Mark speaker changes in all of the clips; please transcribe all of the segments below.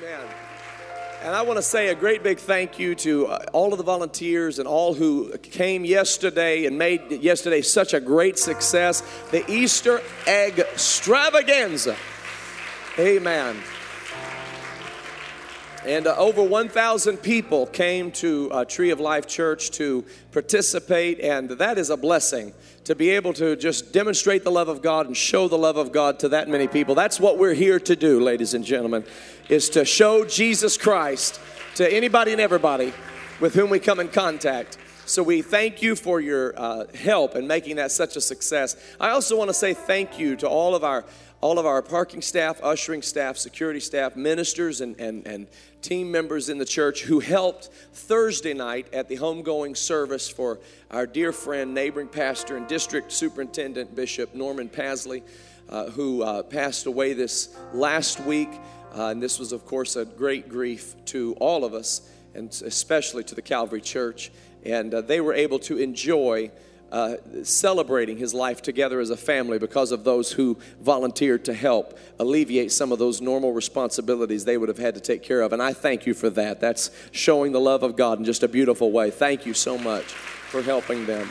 Speaker 1: Amen. And I want to say a great big thank you to uh, all of the volunteers and all who came yesterday and made yesterday such a great success. The Easter Egg Extravaganza. Amen. And uh, over 1,000 people came to uh, Tree of Life Church to participate, and that is a blessing to be able to just demonstrate the love of God and show the love of God to that many people. That's what we're here to do, ladies and gentlemen, is to show Jesus Christ to anybody and everybody with whom we come in contact. So we thank you for your uh, help in making that such a success. I also want to say thank you to all of our all of our parking staff, ushering staff, security staff, ministers, and, and, and team members in the church who helped Thursday night at the homegoing service for our dear friend, neighboring pastor, and district superintendent, Bishop Norman Pasley, uh, who uh, passed away this last week. Uh, and this was, of course, a great grief to all of us, and especially to the Calvary Church. And uh, they were able to enjoy uh, celebrating his life together as a family because of those who volunteered to help alleviate some of those normal responsibilities they would have had to take care of. And I thank you for that. That's showing the love of God in just a beautiful way. Thank you so much for helping them.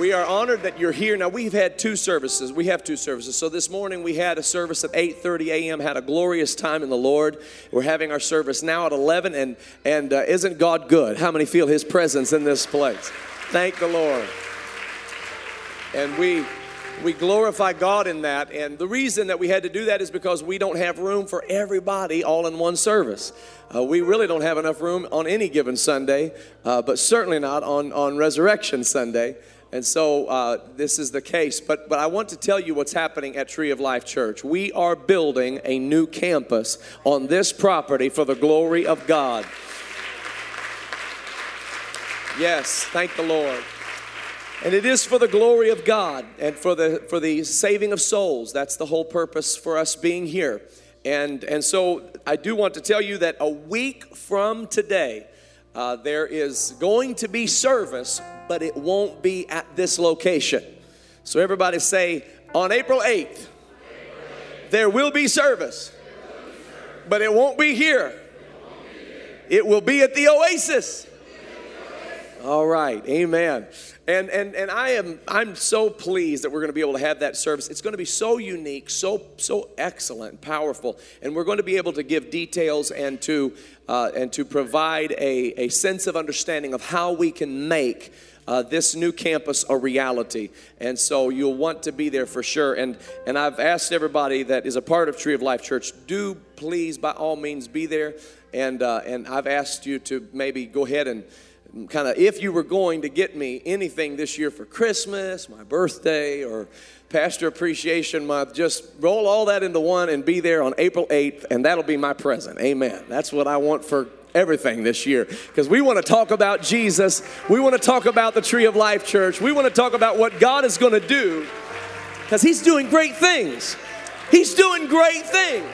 Speaker 1: We are honored that you're here. Now we've had two services. We have two services. So this morning we had a service at 8:30 a.m. Had a glorious time in the Lord. We're having our service now at 11, and and uh, isn't God good? How many feel His presence in this place? Thank the Lord. And we we glorify God in that. And the reason that we had to do that is because we don't have room for everybody all in one service. Uh, we really don't have enough room on any given Sunday, uh, but certainly not on, on Resurrection Sunday. And so uh, this is the case. But, but I want to tell you what's happening at Tree of Life Church. We are building a new campus on this property for the glory of God. Yes, thank the Lord. And it is for the glory of God and for the, for the saving of souls. That's the whole purpose for us being here. And, and so I do want to tell you that a week from today, uh, there is going to be service, but it won't be at this location. So everybody say, on April 8th, there will be service, but it won't be here. It will be at the Oasis. All right, amen. And, and, and I am I'm so pleased that we're going to be able to have that service. It's going to be so unique, so so excellent, powerful, and we're going to be able to give details and to uh, and to provide a, a sense of understanding of how we can make uh, this new campus a reality. And so you'll want to be there for sure. And, and I've asked everybody that is a part of Tree of Life Church, do please, by all means, be there. And, uh, and I've asked you to maybe go ahead and kind of if you were going to get me anything this year for Christmas, my birthday, or Pastor Appreciation Month, just roll all that into one and be there on April 8th, and that'll be my present. Amen. That's what I want for everything this year because we want to talk about Jesus. We want to talk about the Tree of Life Church. We want to talk about what God is going to do because He's doing great things. He's doing great things.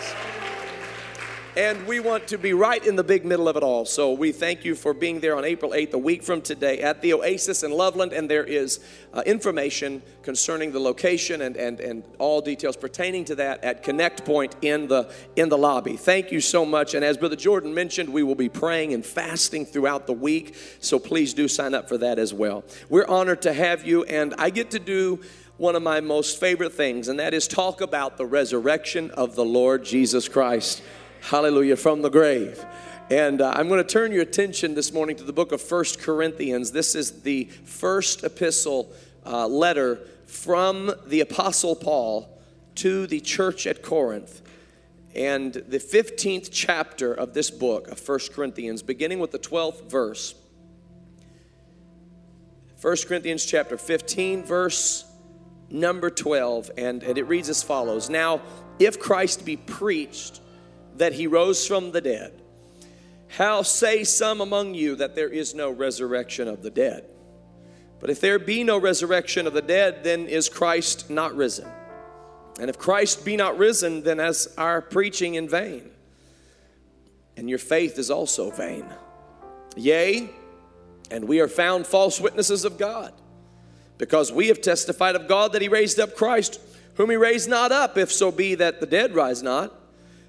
Speaker 1: And we want to be right in the big middle of it all. So we thank you for being there on April 8th, a week from today, at the Oasis in Loveland. And there is uh, information concerning the location and, and, and all details pertaining to that at Connect Point in the, in the lobby. Thank you so much. And as Brother Jordan mentioned, we will be praying and fasting throughout the week. So please do sign up for that as well. We're honored to have you. And I get to do one of my most favorite things, and that is talk about the resurrection of the Lord Jesus Christ. Hallelujah, from the grave. And uh, I'm going to turn your attention this morning to the book of First Corinthians. This is the first epistle uh, letter from the Apostle Paul to the church at Corinth. And the 15th chapter of this book of First Corinthians, beginning with the 12th verse. 1 Corinthians chapter 15, verse number 12, and, and it reads as follows Now, if Christ be preached, that he rose from the dead. How say some among you that there is no resurrection of the dead? But if there be no resurrection of the dead, then is Christ not risen? And if Christ be not risen, then is our preaching in vain, and your faith is also vain. Yea, and we are found false witnesses of God, because we have testified of God that he raised up Christ whom he raised not up, if so be that the dead rise not.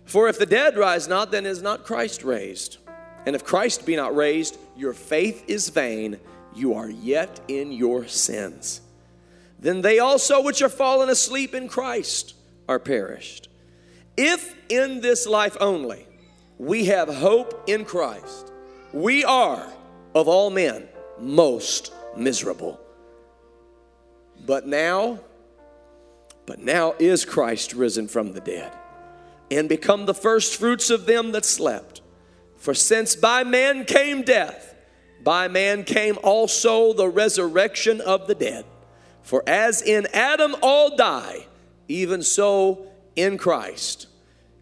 Speaker 1: For if the dead rise not, then is not Christ raised. And if Christ be not raised, your faith is vain, you are yet in your sins. Then they also which are fallen asleep in Christ are perished. If in this life only we have hope in Christ, we are of all men most miserable. But now, but now is Christ risen from the dead and become the first fruits of them that slept. For since by man came death, by man came also the resurrection of the dead. For as in Adam all die, even so in Christ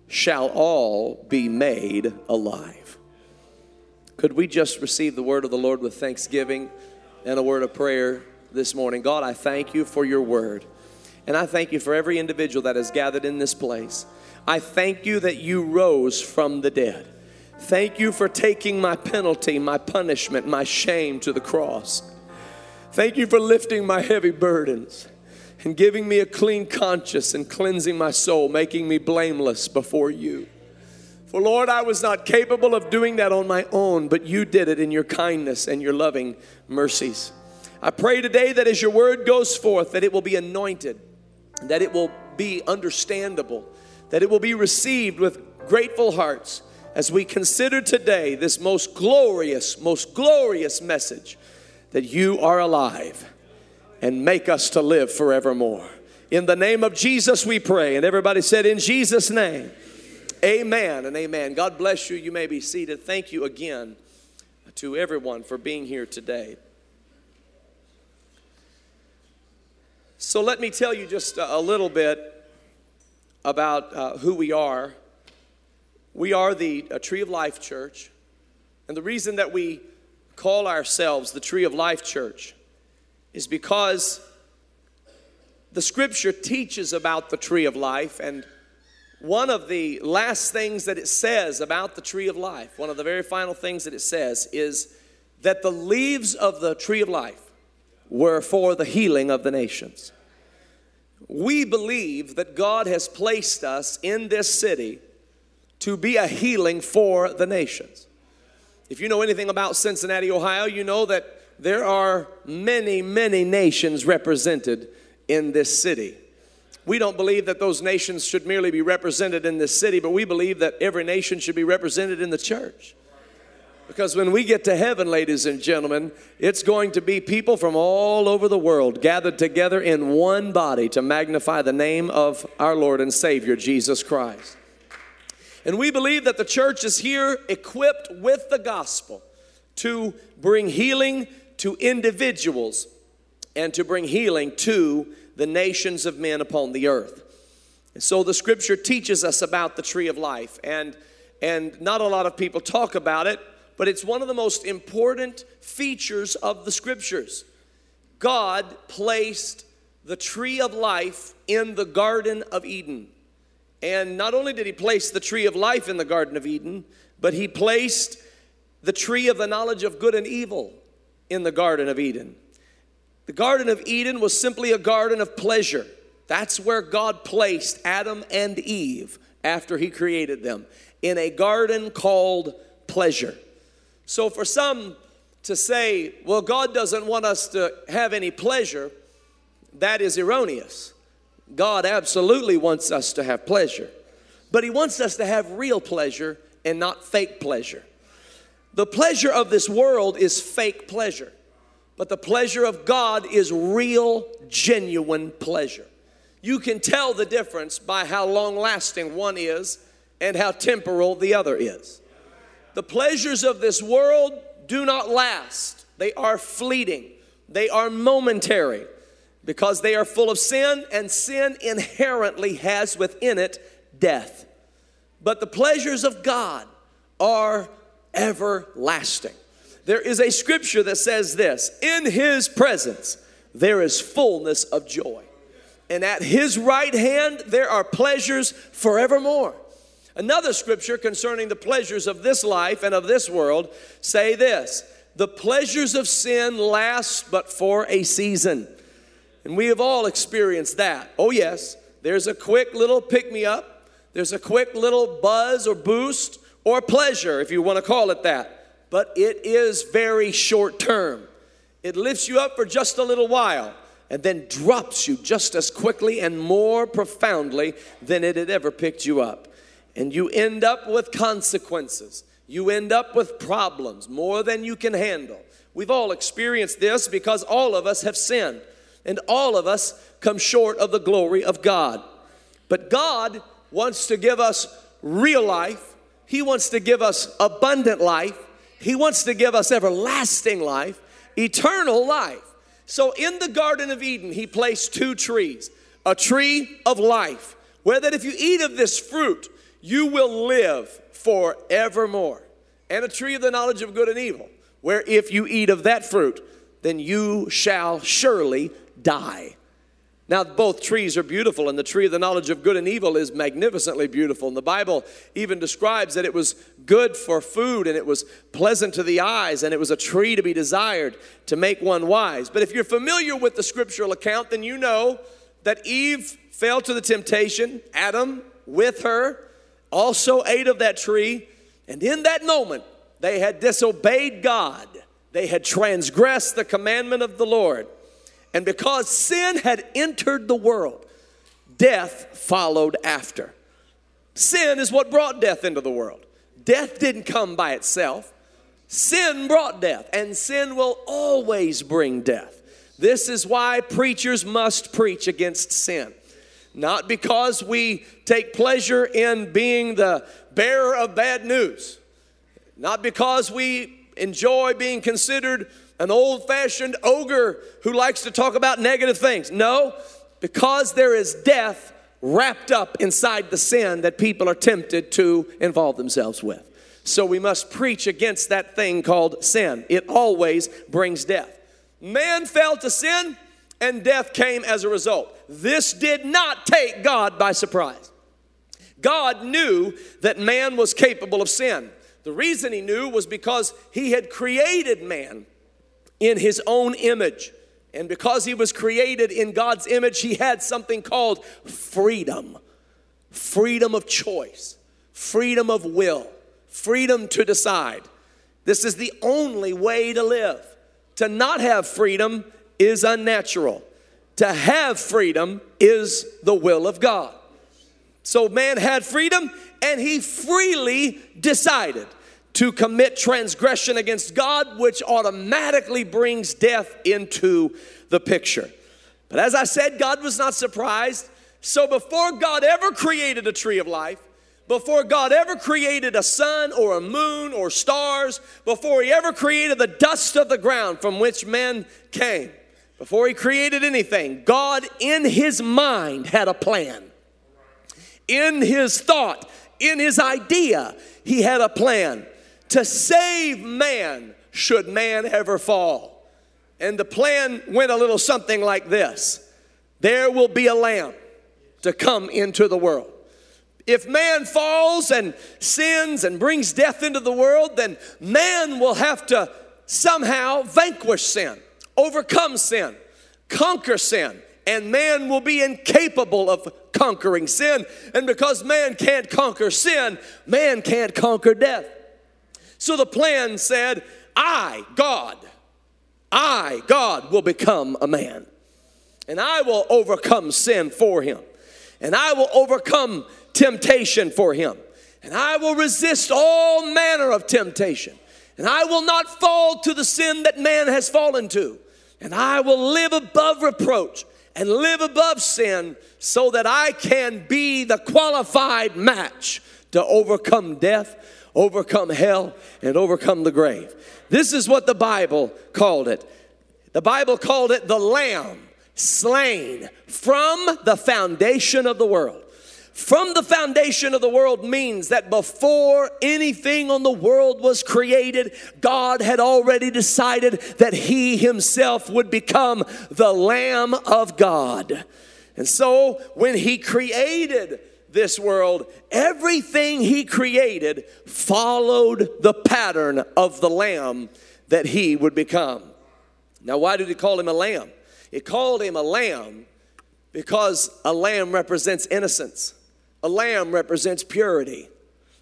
Speaker 1: shall all be made alive. Could we just receive the word of the Lord with thanksgiving and a word of prayer this morning? God, I thank you for your word. And I thank you for every individual that has gathered in this place. I thank you that you rose from the dead. Thank you for taking my penalty, my punishment, my shame to the cross. Thank you for lifting my heavy burdens and giving me a clean conscience and cleansing my soul, making me blameless before you. For Lord, I was not capable of doing that on my own, but you did it in your kindness and your loving mercies. I pray today that as your word goes forth, that it will be anointed, that it will be understandable, that it will be received with grateful hearts as we consider today this most glorious, most glorious message that you are alive and make us to live forevermore. In the name of Jesus, we pray. And everybody said, In Jesus' name, amen and amen. God bless you. You may be seated. Thank you again to everyone for being here today. So, let me tell you just a little bit about uh, who we are. We are the Tree of Life Church. And the reason that we call ourselves the Tree of Life Church is because the scripture teaches about the tree of life and one of the last things that it says about the tree of life, one of the very final things that it says is that the leaves of the tree of life were for the healing of the nations. We believe that God has placed us in this city to be a healing for the nations. If you know anything about Cincinnati, Ohio, you know that there are many, many nations represented in this city. We don't believe that those nations should merely be represented in this city, but we believe that every nation should be represented in the church. Because when we get to heaven, ladies and gentlemen, it's going to be people from all over the world gathered together in one body to magnify the name of our Lord and Savior, Jesus Christ. And we believe that the church is here equipped with the gospel to bring healing to individuals and to bring healing to the nations of men upon the earth. And so the scripture teaches us about the tree of life and and not a lot of people talk about it, but it's one of the most important features of the scriptures. God placed the tree of life in the garden of Eden. And not only did he place the tree of life in the garden of Eden, but he placed the tree of the knowledge of good and evil in the Garden of Eden. The Garden of Eden was simply a garden of pleasure. That's where God placed Adam and Eve after He created them, in a garden called pleasure. So, for some to say, well, God doesn't want us to have any pleasure, that is erroneous. God absolutely wants us to have pleasure, but He wants us to have real pleasure and not fake pleasure. The pleasure of this world is fake pleasure, but the pleasure of God is real, genuine pleasure. You can tell the difference by how long lasting one is and how temporal the other is. The pleasures of this world do not last, they are fleeting, they are momentary because they are full of sin, and sin inherently has within it death. But the pleasures of God are everlasting. There is a scripture that says this In his presence there is fullness of joy, and at his right hand there are pleasures forevermore. Another scripture concerning the pleasures of this life and of this world say this The pleasures of sin last but for a season. And we have all experienced that. Oh, yes, There's a quick little pick me up, there's a quick little buzz or boost or pleasure, if you want to call it that. But it is very short term. It lifts you up for just a little while and then drops you just as quickly and more profoundly than it had ever picked you up. And you end up with consequences. You end up with problems more than you can handle. We've all experienced this because all of us have sinned and all of us come short of the glory of God. But God wants to give us real life, He wants to give us abundant life, He wants to give us everlasting life, eternal life. So in the Garden of Eden, He placed two trees a tree of life, where that if you eat of this fruit, you will live forevermore, and a tree of the knowledge of good and evil, where if you eat of that fruit, then you shall surely die. Now, both trees are beautiful, and the tree of the knowledge of good and evil is magnificently beautiful. And the Bible even describes that it was good for food, and it was pleasant to the eyes, and it was a tree to be desired to make one wise. But if you're familiar with the scriptural account, then you know that Eve fell to the temptation, Adam with her also ate of that tree, and in that moment they had disobeyed God, they had transgressed the commandment of the Lord. And because sin had entered the world, death followed after. Sin is what brought death into the world. Death didn't come by itself. Sin brought death, and sin will always bring death. This is why preachers must preach against sin. Not because we take pleasure in being the bearer of bad news, not because we enjoy being considered an old fashioned ogre who likes to talk about negative things. No, because there is death wrapped up inside the sin that people are tempted to involve themselves with. So we must preach against that thing called sin. It always brings death. Man fell to sin and death came as a result. This did not take God by surprise. God knew that man was capable of sin. The reason he knew was because he had created man in his own image. And because he was created in God's image, he had something called freedom freedom of choice, freedom of will, freedom to decide. This is the only way to live. To not have freedom is unnatural, to have freedom is the will of God. So man had freedom and he freely decided to commit transgression against God, which automatically brings death into the picture. But as I said, God was not surprised. So before God ever created a tree of life, before God ever created a sun or a moon or stars, before He ever created the dust of the ground from which men came, before He created anything, God in His mind had a plan. In His thought, in His idea, He had a plan to save man should man ever fall. And the plan went a little something like this there will be a lamb to come into the world. If man falls and sins and brings death into the world, then man will have to somehow vanquish sin, overcome sin, conquer sin, and man will be incapable of conquering sin. And because man can't conquer sin, man can't conquer death. So the plan said, I, God, I, God, will become a man. And I will overcome sin for him. And I will overcome temptation for him. And I will resist all manner of temptation. And I will not fall to the sin that man has fallen to. And I will live above reproach and live above sin so that I can be the qualified match to overcome death overcome hell, and overcome the grave. This is what the Bible called it. The Bible called it the Lamb slain from the foundation of the world. From the foundation of the world means that before anything on the world was created, God had already decided that He Himself would become the Lamb of God. And so when He created this world, everything he created followed the pattern of the lamb that he would become. Now, why did he call him a lamb? It called him a lamb Because a lamb represents innocence, a lamb represents purity,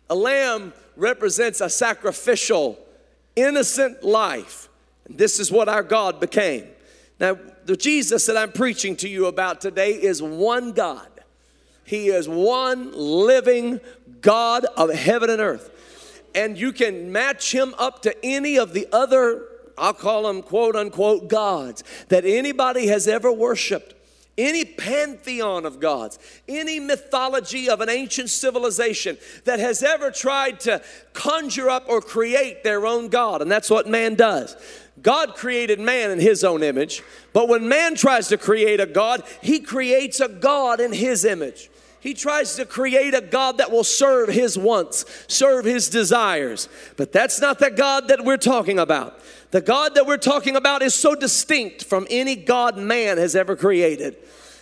Speaker 1: a lamb represents a sacrificial, innocent life. And this is what our God became. Now, the Jesus that I'm preaching to you about today is one God. He is one living God of heaven and earth. And you can match him up to any of the other, I'll call them quote unquote gods, that anybody has ever worshiped. Any pantheon of gods, any mythology of an ancient civilization that has ever tried to conjure up or create their own God. And that's what man does. God created man in his own image, but when man tries to create a God, he creates a God in his image. He tries to create a God that will serve his wants, serve his desires. But that's not the God that we're talking about. The God that we're talking about is so distinct from any God man has ever created.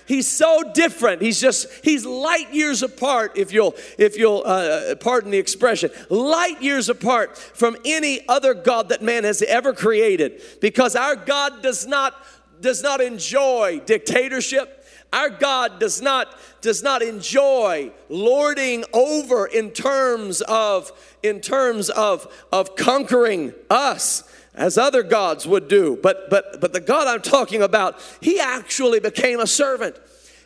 Speaker 1: He's so different. He's just he's light years apart if you'll if you'll uh, pardon the expression. Light years apart from any other god that man has ever created because our God does not does not enjoy dictatorship. Our God does not, does not enjoy lording over in terms of, in terms of, of conquering us as other gods would do. But, but, but the God I'm talking about, he actually became a servant.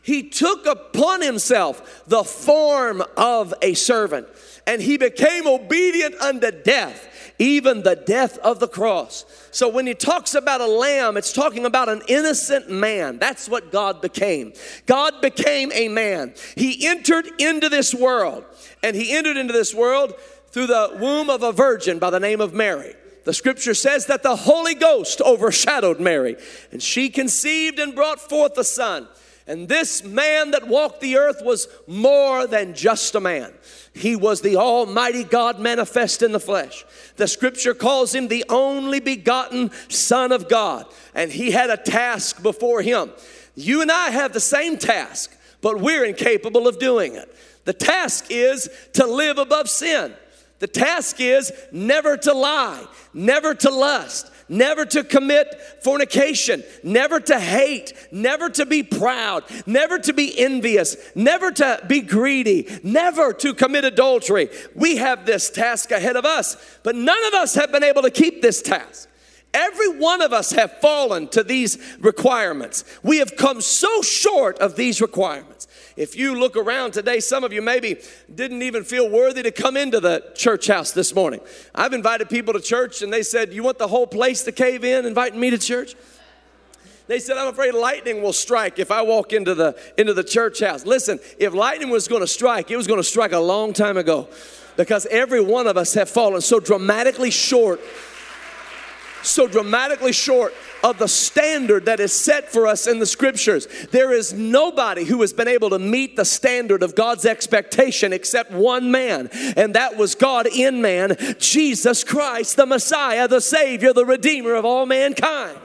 Speaker 1: He took upon himself the form of a servant and he became obedient unto death even the death of the cross. So when he talks about a lamb, it's talking about an innocent man. That's what God became. God became a man. He entered into this world, and he entered into this world through the womb of a virgin by the name of Mary. The scripture says that the Holy Ghost overshadowed Mary, and she conceived and brought forth a son. And this man that walked the earth was more than just a man. He was the Almighty God manifest in the flesh. The scripture calls him the only begotten Son of God, and he had a task before him. You and I have the same task, but we're incapable of doing it. The task is to live above sin. The task is never to lie, never to lust, never to commit fornication, never to hate, never to be proud, never to be envious, never to be greedy, never to commit adultery. We have this task ahead of us, but none of us have been able to keep this task. Every one of us have fallen to these requirements. We have come so short of these requirements. If you look around today, some of you maybe didn't even feel worthy to come into the church house this morning. I've invited people to church and they said, You want the whole place to cave in, inviting me to church? They said, I'm afraid lightning will strike if I walk into the, into the church house. Listen, if lightning was going to strike, it was going to strike a long time ago because every one of us have fallen so dramatically short so dramatically short of the standard that is set for us in the scriptures. There is nobody who has been able to meet the standard of God's expectation except one man, and that was God in man, Jesus Christ, the Messiah, the Savior, the Redeemer of all mankind.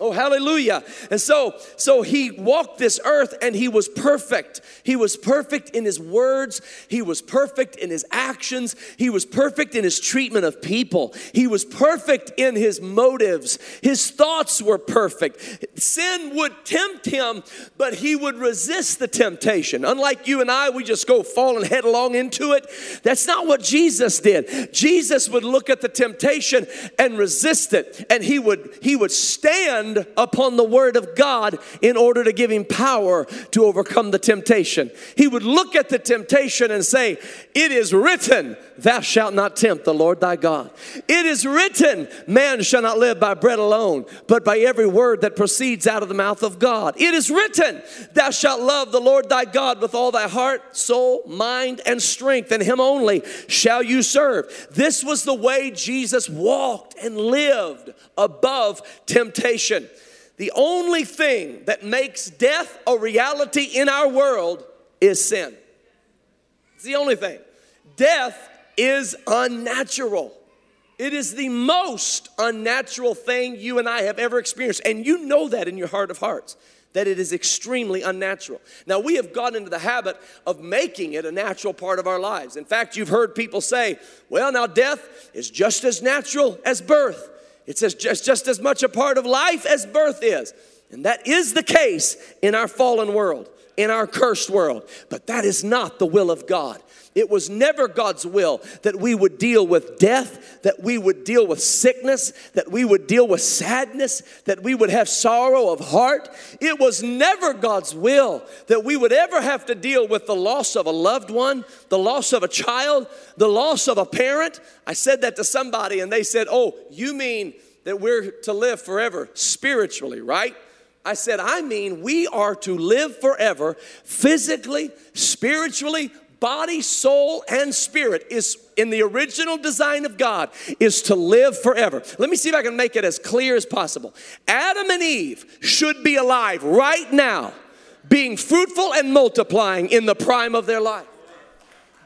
Speaker 1: Oh, hallelujah. And so, so he walked this earth and he was perfect. He was perfect in his words. He was perfect in his actions. He was perfect in his treatment of people. He was perfect in his motives. His thoughts were perfect. Sin would tempt him, but he would resist the temptation. Unlike you and I, we just go falling headlong into it. That's not what Jesus did. Jesus would look at the temptation and resist it. And he would, he would stand stand upon the word of God in order to give him power to overcome the temptation. He would look at the temptation and say, It is written, Thou shalt not tempt the Lord thy God. It is written, Man shall not live by bread alone, but by every word that proceeds out of the mouth of God. It is written, Thou shalt love the Lord thy God with all thy heart, soul, mind, and strength, and him only shall you serve. This was the way Jesus walked and lived above temptation. The only thing that makes death a reality in our world is sin. It's the only thing. Death is unnatural. It is the most unnatural thing you and I have ever experienced. And you know that in your heart of hearts, that it is extremely unnatural. Now, we have gotten into the habit of making it a natural part of our lives. In fact, you've heard people say, well, now death is just as natural as birth. It's just, just as much a part of life as birth is. And that is the case in our fallen world, in our cursed world. But that is not the will of God. It was never God's will that we would deal with death, that we would deal with sickness, that we would deal with sadness, that we would have sorrow of heart. It was never God's will that we would ever have to deal with the loss of a loved one, the loss of a child, the loss of a parent. I said that to somebody and they said, Oh, you mean that we're to live forever spiritually, right? I said, I mean, we are to live forever physically, spiritually, body, soul, and spirit is in the original design of God is to live forever. Let me see if I can make it as clear as possible. Adam and Eve should be alive right now, being fruitful and multiplying in the prime of their life.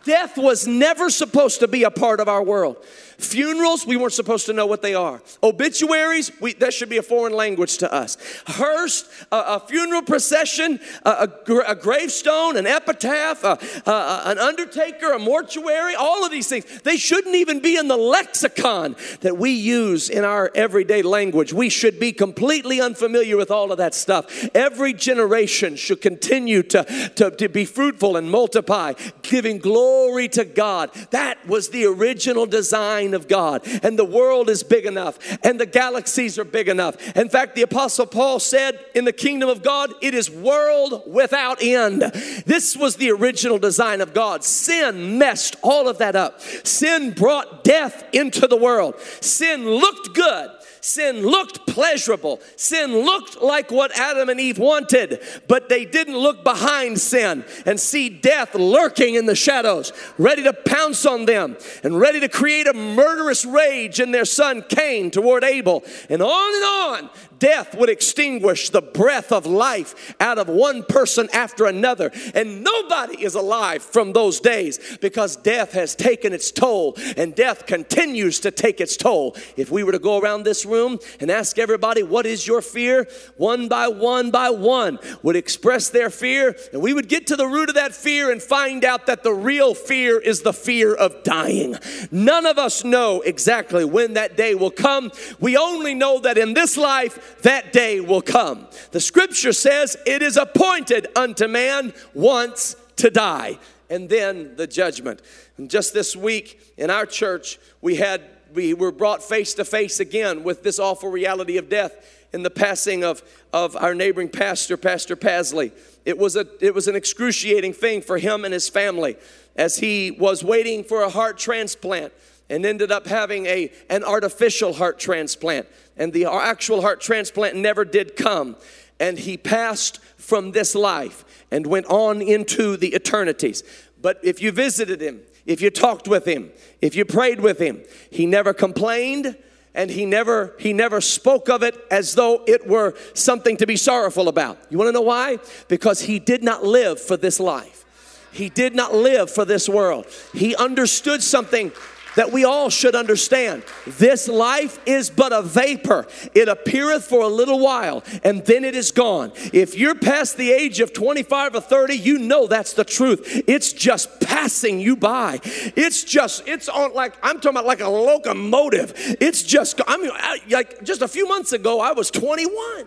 Speaker 1: Death was never supposed to be a part of our world. Funerals, we weren't supposed to know what they are. Obituaries, we, that should be a foreign language to us. Hearse, a, a funeral procession, a, a, a, gravestone, an epitaph, an undertaker, a mortuary, all of these things, they shouldn't even be in the lexicon that we use in our everyday language. We should be completely unfamiliar with all of that stuff. Every generation should continue to, to, to be fruitful and multiply, giving glory to God. That was the original design of God. And the world is big enough, and the galaxies are big enough. In fact, the Apostle Paul said, In the kingdom of God, it is world without end. This was the original design of God. Sin messed all of that up. Sin brought death into the world. Sin looked good Sin looked pleasurable. Sin looked like what Adam and Eve wanted, but they didn't look behind sin and see death lurking in the shadows, ready to pounce on them and ready to create a murderous rage in their son Cain toward Abel. And on and on, death would extinguish the breath of life out of one person after another. And nobody is alive from those days because death has taken its toll and death continues to take its toll. If we were to go around this room, room and ask everybody, What is your fear? One by one by one would express their fear, and we would get to the root of that fear and find out that the real fear is the fear of dying. None of us know exactly when that day will come. We only know that in this life, that day will come. The scripture says, It is appointed unto man once to die, and then the judgment. And just this week in our church, we had we were brought face to face again with this awful reality of death in the passing of, of our neighboring pastor, Pastor Pasley. It was, a, it was an excruciating thing for him and his family as he was waiting for a heart transplant and ended up having a, an artificial heart transplant. And the actual heart transplant never did come. And he passed from this life and went on into the eternities. But if you visited him, if you talked with him, if you prayed with him, he never complained and he never he never spoke of it as though it were something to be sorrowful about. You want to know why? Because he did not live for this life. He did not live for this world. He understood something that we all should understand. This life is but a vapor. It appeareth for a little while and then it is gone. If you're past the age of 25 or 30, you know that's the truth. It's just passing you by. It's just, it's on like, I'm talking about like a locomotive. It's just, I mean, like just a few months ago, I was 21.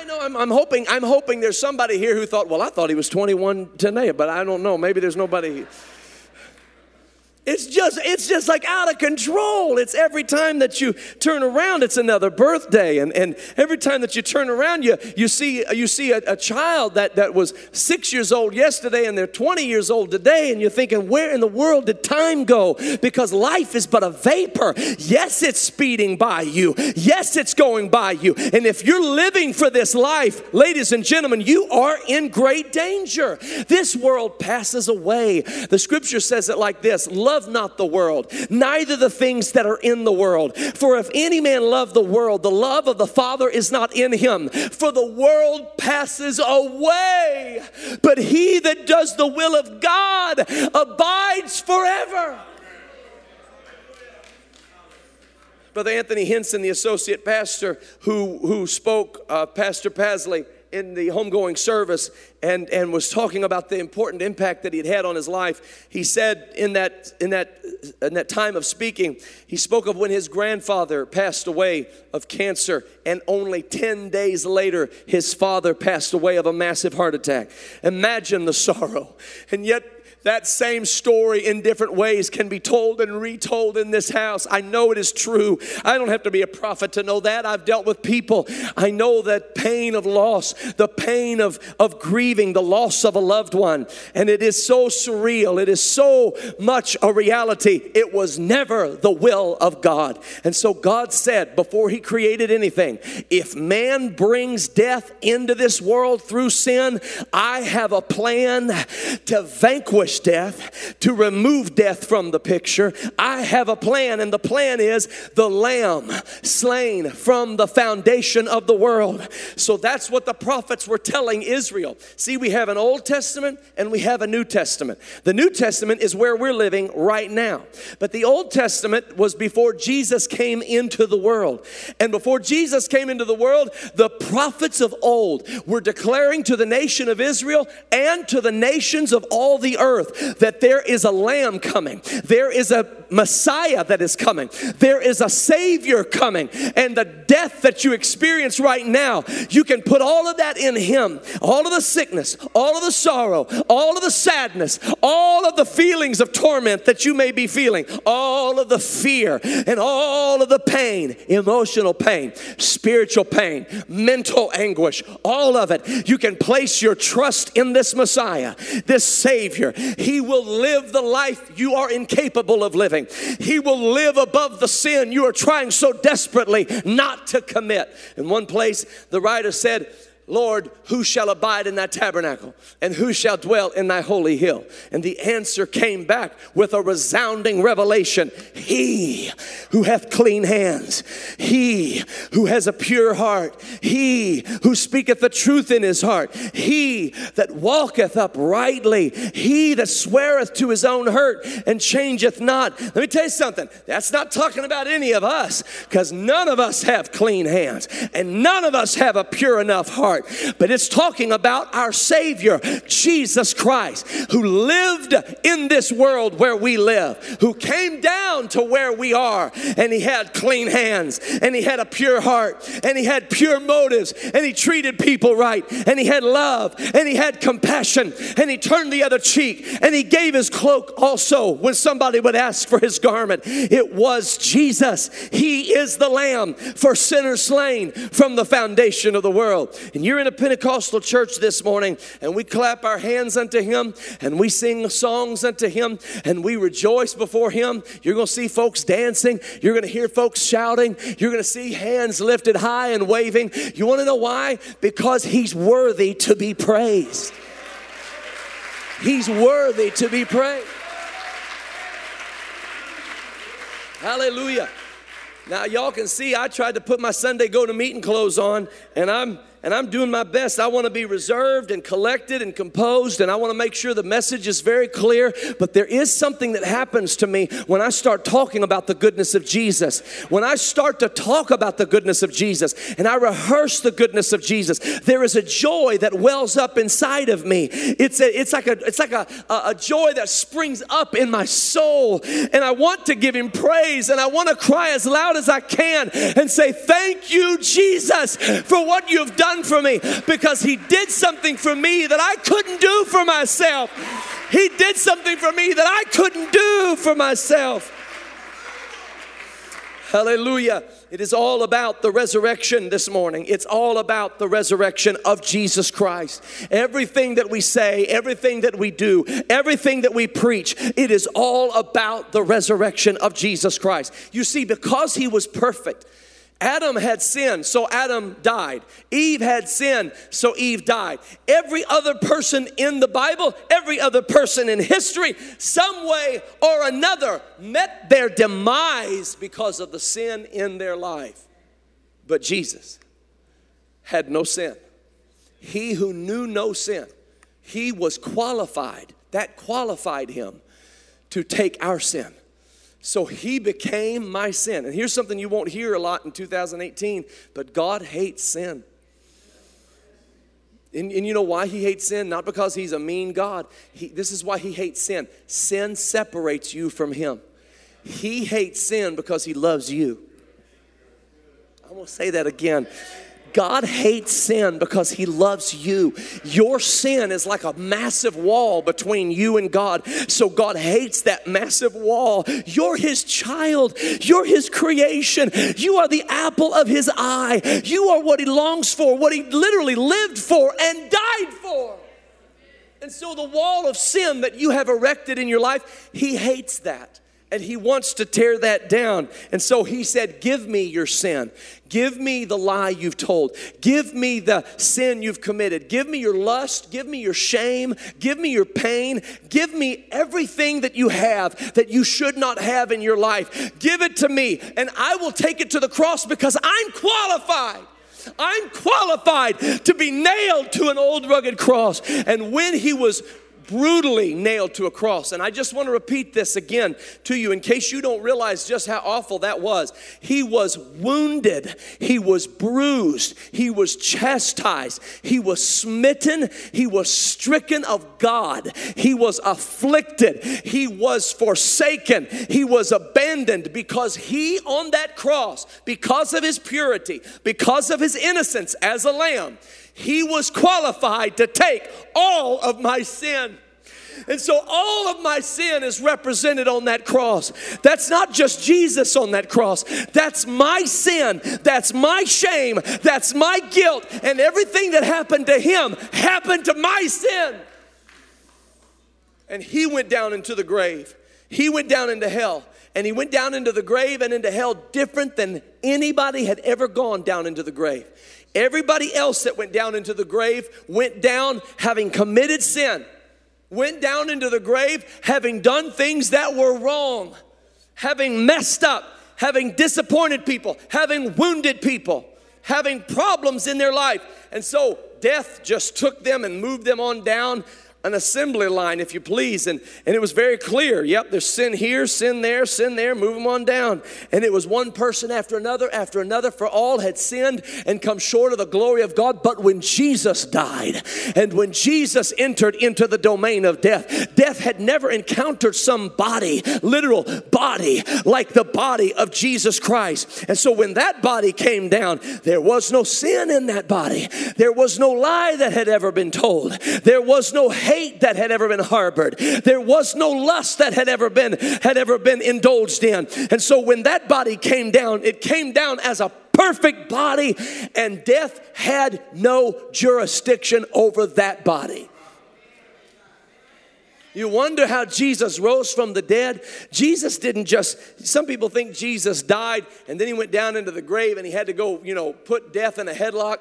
Speaker 1: I know I'm, I'm, hoping I'm hoping there's somebody here who thought, well, I thought he was 21 today, but I don't know. Maybe there's nobody. It's just, it's just like out of control. It's every time that you turn around, it's another birthday. And, and every time that you turn around, you, you see, you see a, a child that, that was six years old yesterday and they're 20 years old today. And you're thinking, where in the world did time go? Because life is but a vapor. Yes, it's speeding by you. Yes, it's going by you. And if you're living for this life, ladies and gentlemen, you are in great danger. This world passes away. The scripture says it like this love not the world, neither the things that are in the world. For if any man love the world, the love of the Father is not in him. For the world passes away, but he that does the will of God abides forever. Brother Anthony Henson, the associate pastor who, who spoke, uh, Pastor Pasley, in the homegoing service and, and was talking about the important impact that he had had on his life. He said in that, in, that, in that time of speaking, he spoke of when his grandfather passed away of cancer, and only 10 days later, his father passed away of a massive heart attack. Imagine the sorrow. And yet, that same story in different ways can be told and retold in this house. I know it is true. I don't have to be a prophet to know that. I've dealt with people. I know that pain of loss, the pain of, of grieving, the loss of a loved one. And it is so surreal. It is so much a reality. It was never the will of God. And so God said before He created anything, if man brings death into this world through sin, I have a plan to vanquish death, to remove death from the picture. I have a plan, and the plan is the Lamb slain from the foundation of the world. So that's what the prophets were telling Israel. See, we have an Old Testament and we have a New Testament. The New Testament is where we're living right now, but the Old Testament was before Jesus came into the world. And before Jesus came into the world, the prophets of old were declaring to the nation of Israel and to the nations of all the earth earth that there is a lamb coming, there is a Messiah that is coming, there is a Savior coming, and the death that you experience right now, you can put all of that in Him. All of the sickness, all of the sorrow, all of the sadness, all of the feelings of torment that you may be feeling, all of the fear, and all of the pain emotional pain, spiritual pain, mental anguish, all of it. You can place your trust in this Messiah, this Savior, he will live the life you are incapable of living. He will live above the sin you are trying so desperately not to commit. In one place, the writer said, Lord, who shall abide in thy tabernacle? And who shall dwell in thy holy hill? And the answer came back with a resounding revelation He who hath clean hands, he who has a pure heart, he who speaketh the truth in his heart, he that walketh uprightly, he that sweareth to his own hurt and changeth not. Let me tell you something, that's not talking about any of us because none of us have clean hands and none of us have a pure enough heart but it's talking about our Savior, Jesus Christ, who lived in this world where we live, who came down to where we are, and he had clean hands, and he had a pure heart, and he had pure motives, and he treated people right, and he had love, and he had compassion, and he turned the other cheek, and he gave his cloak also when somebody would ask for his garment. It was Jesus. He is the Lamb for sinners slain from the foundation of the world. And you're in a Pentecostal church this morning and we clap our hands unto Him and we sing songs unto Him and we rejoice before Him, you're going to see folks dancing. You're going to hear folks shouting. You're going to see hands lifted high and waving. You want to know why? Because He's worthy to be praised. He's worthy to be praised. Hallelujah. Now, y'all can see I tried to put my Sunday go to meeting clothes on, and I'm and I'm doing my best. I want to be reserved and collected and composed, and I want to make sure the message is very clear. But there is something that happens to me when I start talking about the goodness of Jesus. When I start to talk about the goodness of Jesus and I rehearse the goodness of Jesus, there is a joy that wells up inside of me. It's, a, it's like, a, it's like a, a joy that springs up in my soul, and I want to give Him praise, and I want to cry as loud as I can and say, Thank you, Jesus, for what you've done done for me because He did something for me that I couldn't do for myself. He did something for me that I couldn't do for myself. Hallelujah. It is all about the resurrection this morning. It's all about the resurrection of Jesus Christ. Everything that we say, everything that we do, everything that we preach, it is all about the resurrection of Jesus Christ. You see, because he was perfect, Adam had sinned, so Adam died. Eve had sinned, so Eve died. Every other person in the Bible, every other person in history, some way or another, met their demise because of the sin in their life. But Jesus had no sin. He who knew no sin, he was qualified, that qualified him to take our sin so he became my sin. And here's something you won't hear a lot in 2018, but God hates sin. And, and, you know why he hates sin? Not because he's a mean God. He, this is why he hates sin. Sin separates you from him. He hates sin because he loves you. I'm gonna say that again. God hates sin because He loves you. Your sin is like a massive wall between you and God. So God hates that massive wall. You're His child, you're His creation. You are the apple of His eye. You are what He longs for, what He literally lived for and died for. And so the wall of sin that you have erected in your life, He hates that and he wants to tear that down. And so he said, Give me your sin. Give me the lie you've told. Give me the sin you've committed. Give me your lust. Give me your shame. Give me your pain. Give me everything that you have that you should not have in your life. Give it to me, and I will take it to the cross because I'm qualified. I'm qualified to be nailed to an old rugged cross. And when he was brutally nailed to a cross. And I just want to repeat this again to you in case you don't realize just how awful that was. He was wounded, he was bruised, he was chastised, he was smitten, he was stricken of God, he was afflicted, he was forsaken, he was abandoned because he on that cross, because of his purity, because of his innocence as a lamb, he was qualified to take all of my sin. And so all of my sin is represented on that cross. That's not just Jesus on that cross. That's my sin. That's my shame. That's my guilt. And everything that happened to him happened to my sin. And he went down into the grave. He went down into hell. And he went down into the grave and into hell different than anybody had ever gone down into the grave. Everybody else that went down into the grave went down having committed sin, went down into the grave having done things that were wrong, having messed up, having disappointed people, having wounded people, having problems in their life. And so death just took them and moved them on down an assembly line, if you please. And, and it was very clear. Yep, there's sin here, sin there, sin there, move them on down. And it was one person after another, after another, for all had sinned and come short of the glory of God. But when Jesus died and when Jesus entered into the domain of death, death had never encountered some body, literal body, like the body of Jesus Christ. And so when that body came down, there was no sin in that body, there was no lie that had ever been told, there was no hate that had ever been harbored. There was no lust that had ever been had ever been indulged in. And so when that body came down, it came down as a perfect body and death had no jurisdiction over that body. You wonder how Jesus rose from the dead. Jesus didn't just, some people think Jesus died and then he went down into the grave and he had to go, you know, put death in a headlock.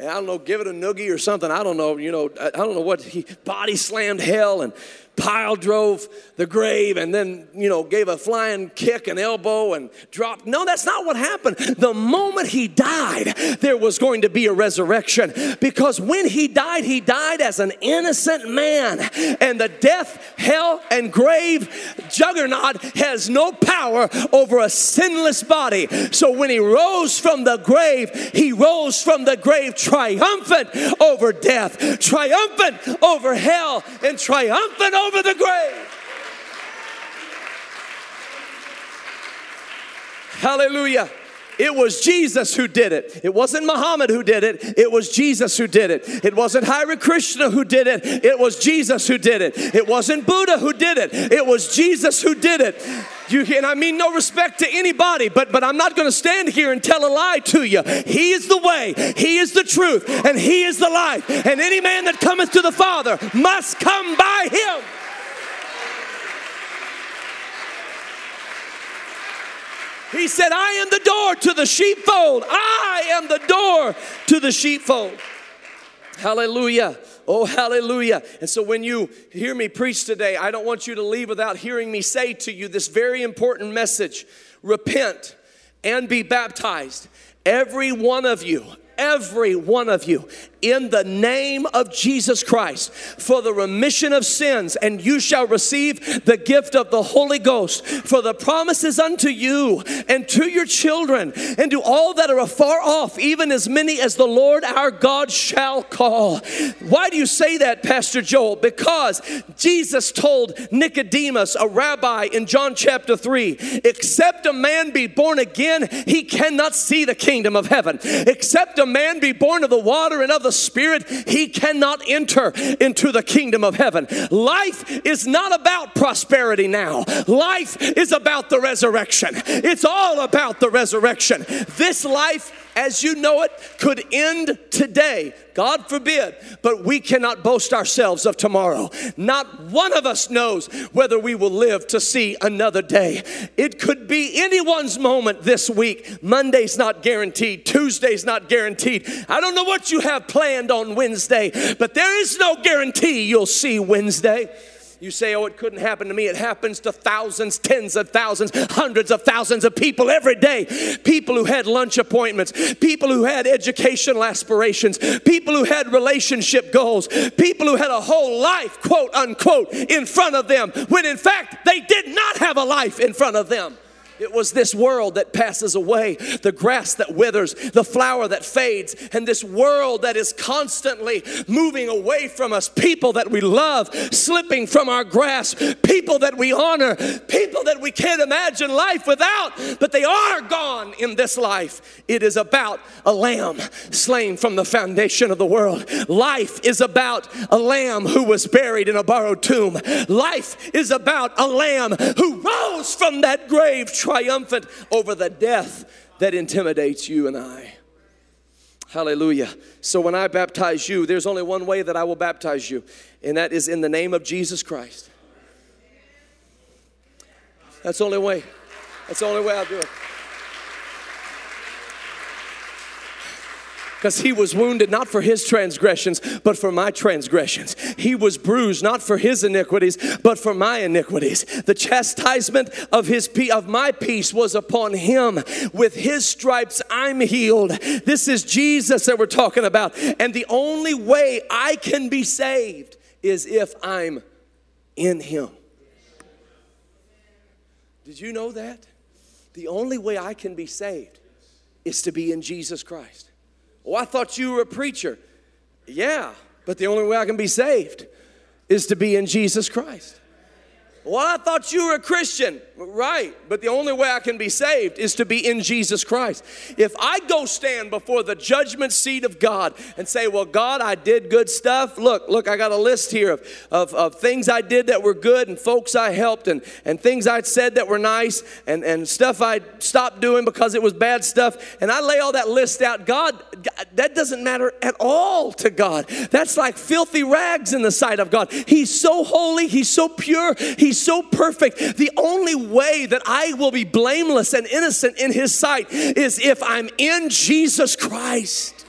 Speaker 1: I don't know, give it a noogie or something. I don't know, you know, I don't know what he body slammed hell and pile drove the grave and then, you know, gave a flying kick and elbow and dropped. No, that's not what happened. The moment he died, there was going to be a resurrection because when he died, he died as an innocent man. And the death, hell, and grave juggernaut has no power over a sinless body. So when he rose from the grave, he rose from the grave triumphant over death, triumphant over hell, and triumphant over the grave. Hallelujah. It was Jesus who did it. It wasn't Muhammad who did it. It was Jesus who did it. It wasn't Hare Krishna who did it. It was Jesus who did it. It wasn't Buddha who did it. It was Jesus who did it. You, and I mean no respect to anybody, but, but I'm not going to stand here and tell a lie to you. He is the way, He is the truth, and He is the life. And any man that cometh to the Father must come by Him. He said, I am the door to the sheepfold. I am the door to the sheepfold. Hallelujah. Oh, hallelujah. And so when you hear me preach today, I don't want you to leave without hearing me say to you this very important message repent and be baptized. Every one of you, every one of you in the name of Jesus Christ for the remission of sins, and you shall receive the gift of the Holy Ghost. For the promises unto you and to your children and to all that are afar off, even as many as the Lord our God shall call. Why do you say that, Pastor Joel? Because Jesus told Nicodemus, a rabbi, in John chapter 3 except a man be born again, he cannot see the kingdom of heaven. Except a man be born of the water and of the Spirit, he cannot enter into the kingdom of heaven. Life is not about prosperity now, life is about the resurrection. It's all about the resurrection. This life as you know it could end today. God forbid, but we cannot boast ourselves of tomorrow. Not one of us knows whether we will live to see another day. It could be anyone's moment this week. Monday's not guaranteed, Tuesday's not guaranteed. I don't know what you have planned on Wednesday, but there is no guarantee you'll see Wednesday. You say, oh, it couldn't happen to me. It happens to thousands, tens of thousands, hundreds of thousands of people every day. People who had lunch appointments, people who had educational aspirations, people who had relationship goals, people who had a whole life, quote unquote, in front of them, when in fact they did not have a life in front of them. It was this world that passes away, the grass that withers, the flower that fades, and this world that is constantly moving away from us. People that we love slipping from our grasp, people that we honor, people that we can't imagine life without, but they are gone in this life. It is about a lamb slain from the foundation of the world. Life is about a lamb who was buried in a borrowed tomb. Life is about a lamb who rose from that grave triumphant over the death that intimidates you and I. Hallelujah. So when I baptize you, there's only one way that I will baptize you, and that is in the name of Jesus Christ. That's the only way. That's the only way I'll do it. Because he was wounded not for his transgressions, but for my transgressions. He was bruised not for his iniquities, but for my iniquities. The chastisement of his of my peace was upon him. With his stripes I'm healed. This is Jesus that we're talking about. And the only way I can be saved is if I'm in him. Did you know that? The only way I can be saved is to be in Jesus Christ. Oh, I thought you were a preacher. Yeah, but the only way I can be saved is to be in Jesus Christ. Well, I thought you were a Christian. Right, but the only way I can be saved is to be in Jesus Christ. If I go stand before the judgment seat of God and say, Well, God, I did good stuff. Look, look, I got a list here of, of, of things I did that were good and folks I helped and, and things I said that were nice and, and stuff I stopped doing because it was bad stuff. And I lay all that list out. God, that doesn't matter at all to God. That's like filthy rags in the sight of God. He's so holy, He's so pure, He's so perfect. The only way that I will be blameless and innocent in His sight is if I'm in Jesus Christ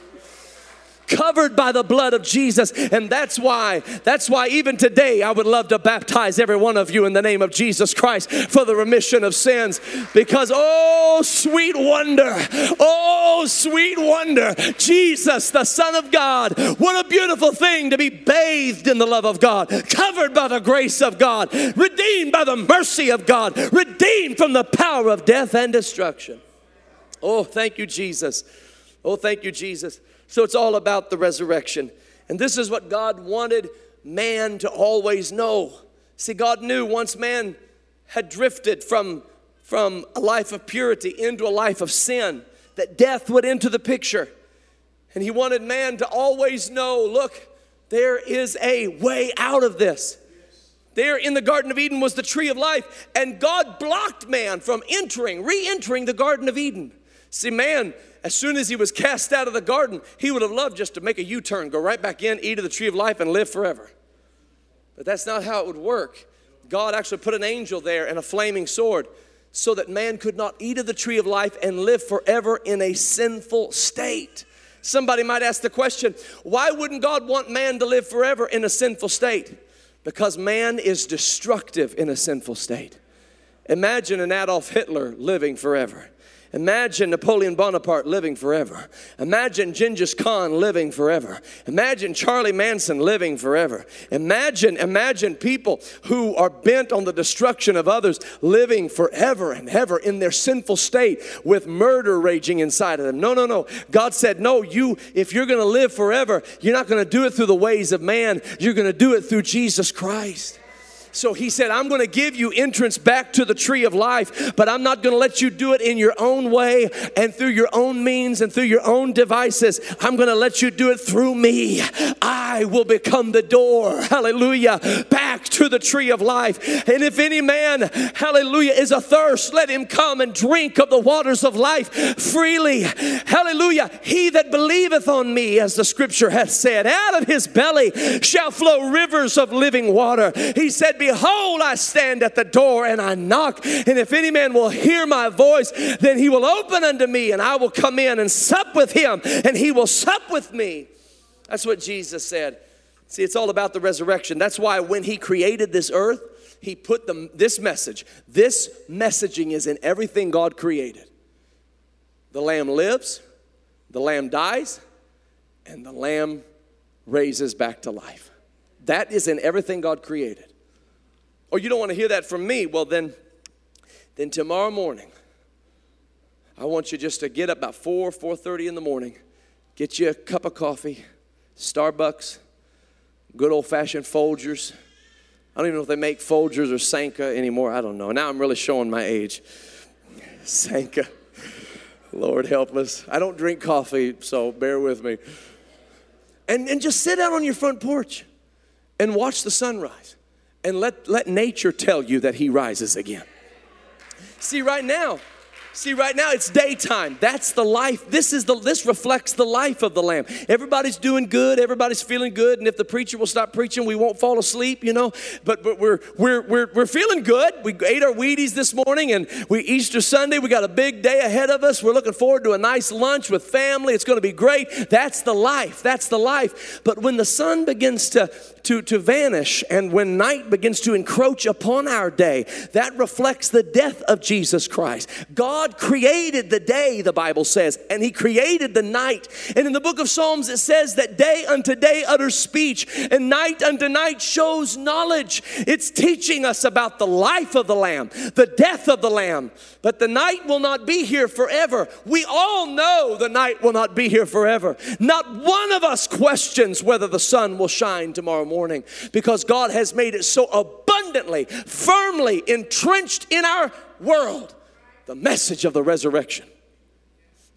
Speaker 1: covered by the blood of Jesus. And that's why, that's why even today I would love to baptize every one of you in the name of Jesus Christ for the remission of sins. Because, oh, sweet wonder, oh, sweet wonder, Jesus, the Son of God, what a beautiful thing to be bathed in the love of God, covered by the grace of God, redeemed by the mercy of God, redeemed from the power of death and destruction. Oh, thank you, Jesus. Oh, thank you, Jesus. So it's all about the resurrection. And this is what God wanted man to always know. See, God knew once man had drifted from, from a life of purity into a life of sin, that death would enter the picture. And He wanted man to always know look, there is a way out of this. There in the Garden of Eden was the tree of life, and God blocked man from entering, re entering the Garden of Eden. See, man as soon as he was cast out of the garden, he would have loved just to make a U turn, go right back in, eat of the tree of life, and live forever. But that's not how it would work. God actually put an angel there and a flaming sword so that man could not eat of the tree of life and live forever in a sinful state. Somebody might ask the question why wouldn't God want man to live forever in a sinful state? Because man is destructive in a sinful state. Imagine an Adolf Hitler living forever. Imagine Napoleon Bonaparte living forever. Imagine Genghis Khan living forever. Imagine Charlie Manson living forever. Imagine, imagine people who are bent on the destruction of others living forever and ever in their sinful state with murder raging inside of them. No, no, no. God said, No, you, if you're gonna live forever, you're not gonna do it through the ways of man, you're gonna do it through Jesus Christ. So he said, I'm going to give you entrance back to the tree of life, but I'm not going to let you do it in your own way and through your own means and through your own devices. I'm going to let you do it through me. I will become the door, hallelujah, back to the tree of life. And if any man, hallelujah, is athirst, let him come and drink of the waters of life freely. Hallelujah. He that believeth on me, as the scripture hath said, out of his belly shall flow rivers of living water. He said, Behold, I stand at the door and I knock. And if any man will hear my voice, then he will open unto me, and I will come in and sup with him, and he will sup with me. That's what Jesus said. See, it's all about the resurrection. That's why when he created this earth, he put the, this message. This messaging is in everything God created. The lamb lives, the lamb dies, and the lamb raises back to life. That is in everything God created. Or you don't want to hear that from me, well then then tomorrow morning I want you just to get up about 4 4:30 in the morning, get you a cup of coffee, Starbucks, good old-fashioned Folgers. I don't even know if they make Folgers or Sanka anymore. I don't know. Now I'm really showing my age. Sanka. Lord help us. I don't drink coffee, so bear with me. And, and just sit out on your front porch and watch the sunrise and let, let nature tell you that he rises again. See, right now, See, right now it's daytime. That's the life. This is the this reflects the life of the lamb. Everybody's doing good, everybody's feeling good, and if the preacher will stop preaching, we won't fall asleep, you know. But but we're we're we're we're feeling good. We ate our Wheaties this morning and we Easter Sunday, we got a big day ahead of us. We're looking forward to a nice lunch with family. It's going to be great. That's the life. That's the life. But when the sun begins to to, to vanish and when night begins to encroach upon our day, that reflects the death of Jesus Christ. God God created the day, the Bible says, and He created the night. And in the book of Psalms, it says that day unto day utters speech, and night unto night shows knowledge. It's teaching us about the life of the Lamb, the death of the Lamb. But the night will not be here forever. We all know the night will not be here forever. Not one of us questions whether the sun will shine tomorrow morning because God has made it so abundantly, firmly entrenched in our world the message of the resurrection.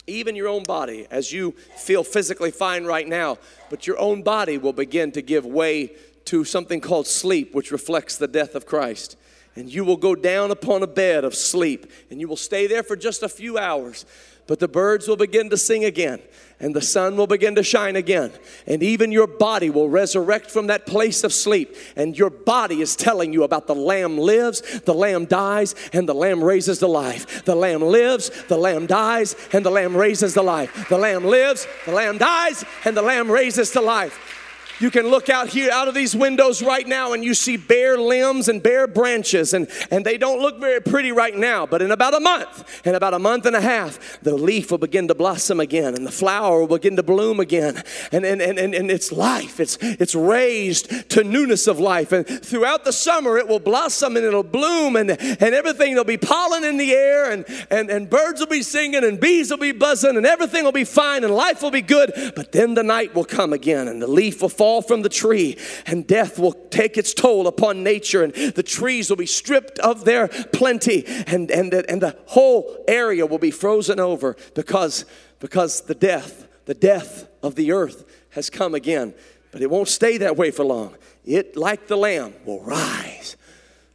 Speaker 1: Even your own body, as you feel physically fine right now, but your own body will begin to give way to something called sleep, which reflects the death of Christ. And you will go down upon a bed of sleep, and you will stay there for just a few hours. But the birds will begin to sing again, and the sun will begin to shine again, and even your body will resurrect from that place of sleep. And your body is telling you about the Lamb lives, the Lamb dies, and the Lamb raises to life. The Lamb lives, the Lamb dies, and the Lamb raises to life. The Lamb lives, the Lamb dies, and the Lamb raises to life. You can look out here out of these windows right now and you see bare limbs and bare branches, and, and they don't look very pretty right now. But in about a month, in about a month and a half, the leaf will begin to blossom again and the flower will begin to bloom again. And, and, and, and, and it's life, it's, it's raised to newness of life. And throughout the summer, it will blossom and it'll bloom, and, and everything, there'll be pollen in the air, and, and, and birds will be singing, and bees will be buzzing, and everything will be fine, and life will be good. But then the night will come again, and the leaf will fall fall from the tree, and death will take its toll upon nature, and the trees will be stripped of their plenty, and, and, the, and the whole area will be frozen over because, because the death, the death of the earth has come again. But it won't stay that way for long. It, like the lamb, will rise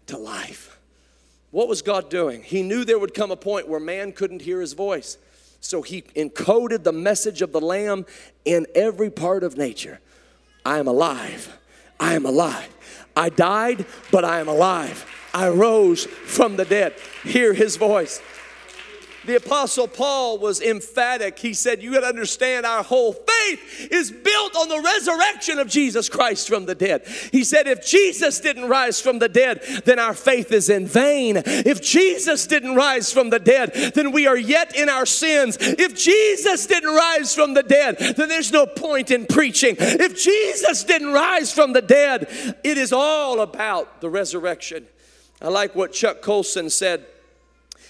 Speaker 1: to life. What was God doing? He knew there would come a point where man couldn't hear his voice. So he encoded the message of the Lamb in every part of nature. I am alive. I am alive. I died, but I am alive. I rose from the dead. Hear his voice. The Apostle Paul was emphatic. He said, You got to understand, our whole faith is built on the resurrection of Jesus Christ from the dead. He said, if Jesus didn't rise from the dead, then our faith is in vain. If Jesus didn't rise from the dead, then we are yet in our sins. If Jesus didn't rise from the dead, then there's no point in preaching. If Jesus didn't rise from the dead, it is all about the resurrection. I like what Chuck Colson said,